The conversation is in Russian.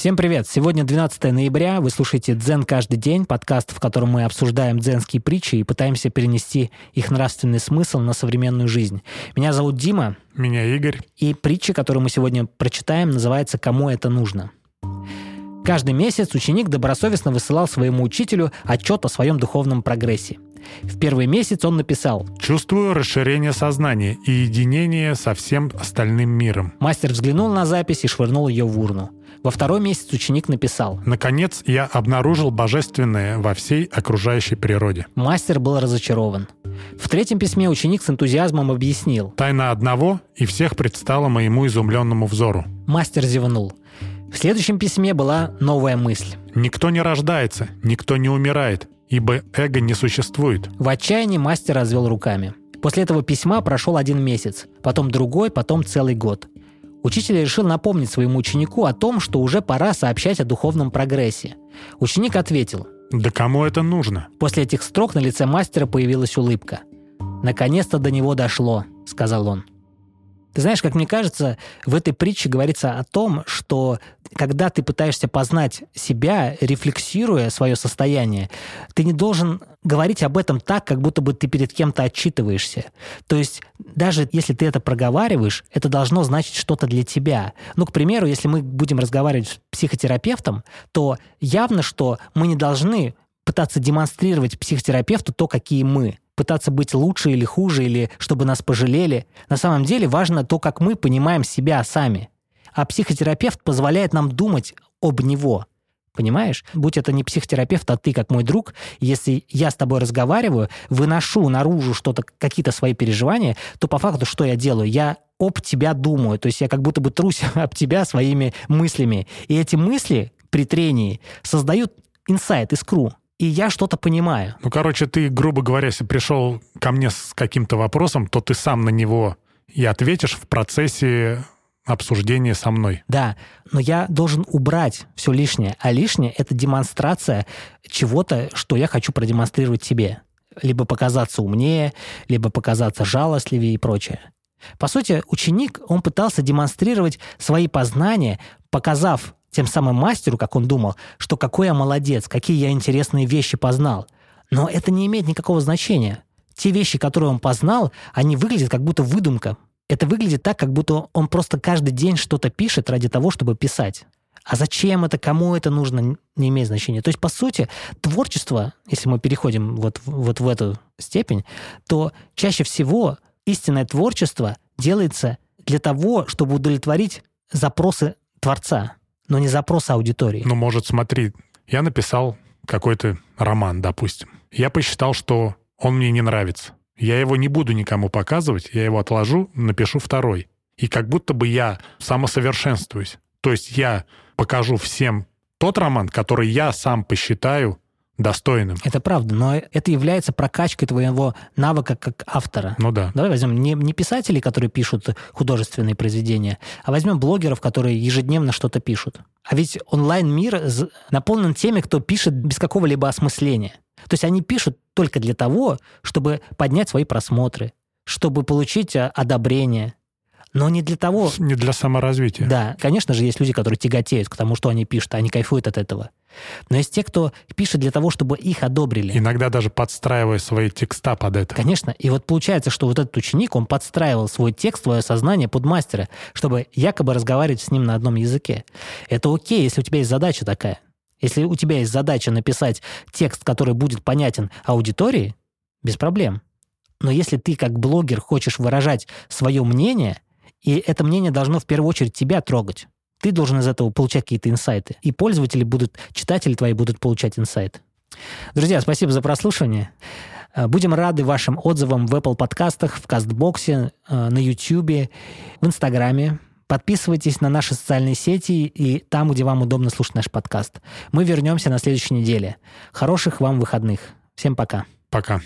Всем привет! Сегодня 12 ноября, вы слушаете «Дзен каждый день», подкаст, в котором мы обсуждаем дзенские притчи и пытаемся перенести их нравственный смысл на современную жизнь. Меня зовут Дима. Меня Игорь. И притча, которую мы сегодня прочитаем, называется «Кому это нужно?». Каждый месяц ученик добросовестно высылал своему учителю отчет о своем духовном прогрессе. В первый месяц он написал «Чувствую расширение сознания и единение со всем остальным миром». Мастер взглянул на запись и швырнул ее в урну. Во второй месяц ученик написал «Наконец я обнаружил божественное во всей окружающей природе». Мастер был разочарован. В третьем письме ученик с энтузиазмом объяснил «Тайна одного и всех предстала моему изумленному взору». Мастер зевнул. В следующем письме была новая мысль. «Никто не рождается, никто не умирает, ибо эго не существует». В отчаянии мастер развел руками. После этого письма прошел один месяц, потом другой, потом целый год. Учитель решил напомнить своему ученику о том, что уже пора сообщать о духовном прогрессе. Ученик ответил. «Да кому это нужно?» После этих строк на лице мастера появилась улыбка. «Наконец-то до него дошло», — сказал он. Ты знаешь, как мне кажется, в этой притче говорится о том, что когда ты пытаешься познать себя, рефлексируя свое состояние, ты не должен говорить об этом так, как будто бы ты перед кем-то отчитываешься. То есть даже если ты это проговариваешь, это должно значить что-то для тебя. Ну, к примеру, если мы будем разговаривать с психотерапевтом, то явно, что мы не должны пытаться демонстрировать психотерапевту то, какие мы пытаться быть лучше или хуже, или чтобы нас пожалели. На самом деле важно то, как мы понимаем себя сами. А психотерапевт позволяет нам думать об него. Понимаешь? Будь это не психотерапевт, а ты как мой друг, если я с тобой разговариваю, выношу наружу что-то, какие-то свои переживания, то по факту что я делаю? Я об тебя думаю. То есть я как будто бы трусь об тебя своими мыслями. И эти мысли при трении создают инсайт, искру и я что-то понимаю. Ну, короче, ты, грубо говоря, если пришел ко мне с каким-то вопросом, то ты сам на него и ответишь в процессе обсуждения со мной. Да, но я должен убрать все лишнее. А лишнее — это демонстрация чего-то, что я хочу продемонстрировать тебе. Либо показаться умнее, либо показаться жалостливее и прочее. По сути, ученик, он пытался демонстрировать свои познания, показав тем самым мастеру, как он думал, что какой я молодец, какие я интересные вещи познал. Но это не имеет никакого значения. Те вещи, которые он познал, они выглядят как будто выдумка. Это выглядит так, как будто он просто каждый день что-то пишет ради того, чтобы писать. А зачем это, кому это нужно, не имеет значения. То есть, по сути, творчество, если мы переходим вот, вот в эту степень, то чаще всего истинное творчество делается для того, чтобы удовлетворить запросы творца но не запрос аудитории. Ну, может, смотри, я написал какой-то роман, допустим. Я посчитал, что он мне не нравится. Я его не буду никому показывать, я его отложу, напишу второй. И как будто бы я самосовершенствуюсь. То есть я покажу всем тот роман, который я сам посчитаю достойным. Это правда, но это является прокачкой твоего навыка как автора. Ну да. Давай возьмем не, не писателей, которые пишут художественные произведения, а возьмем блогеров, которые ежедневно что-то пишут. А ведь онлайн-мир наполнен теми, кто пишет без какого-либо осмысления. То есть они пишут только для того, чтобы поднять свои просмотры, чтобы получить а, одобрение, но не для того... Не для саморазвития. Да, конечно же, есть люди, которые тяготеют к тому, что они пишут, они кайфуют от этого. Но есть те, кто пишет для того, чтобы их одобрили. Иногда даже подстраивая свои текста под это. Конечно. И вот получается, что вот этот ученик, он подстраивал свой текст, свое сознание под мастера, чтобы якобы разговаривать с ним на одном языке. Это окей, если у тебя есть задача такая. Если у тебя есть задача написать текст, который будет понятен аудитории, без проблем. Но если ты как блогер хочешь выражать свое мнение, и это мнение должно в первую очередь тебя трогать, ты должен из этого получать какие-то инсайты. И пользователи будут, читатели твои будут получать инсайт. Друзья, спасибо за прослушивание. Э, будем рады вашим отзывам в Apple подкастах, в Кастбоксе, э, на YouTube, в Инстаграме. Подписывайтесь на наши социальные сети и там, где вам удобно слушать наш подкаст. Мы вернемся на следующей неделе. Хороших вам выходных. Всем пока. Пока.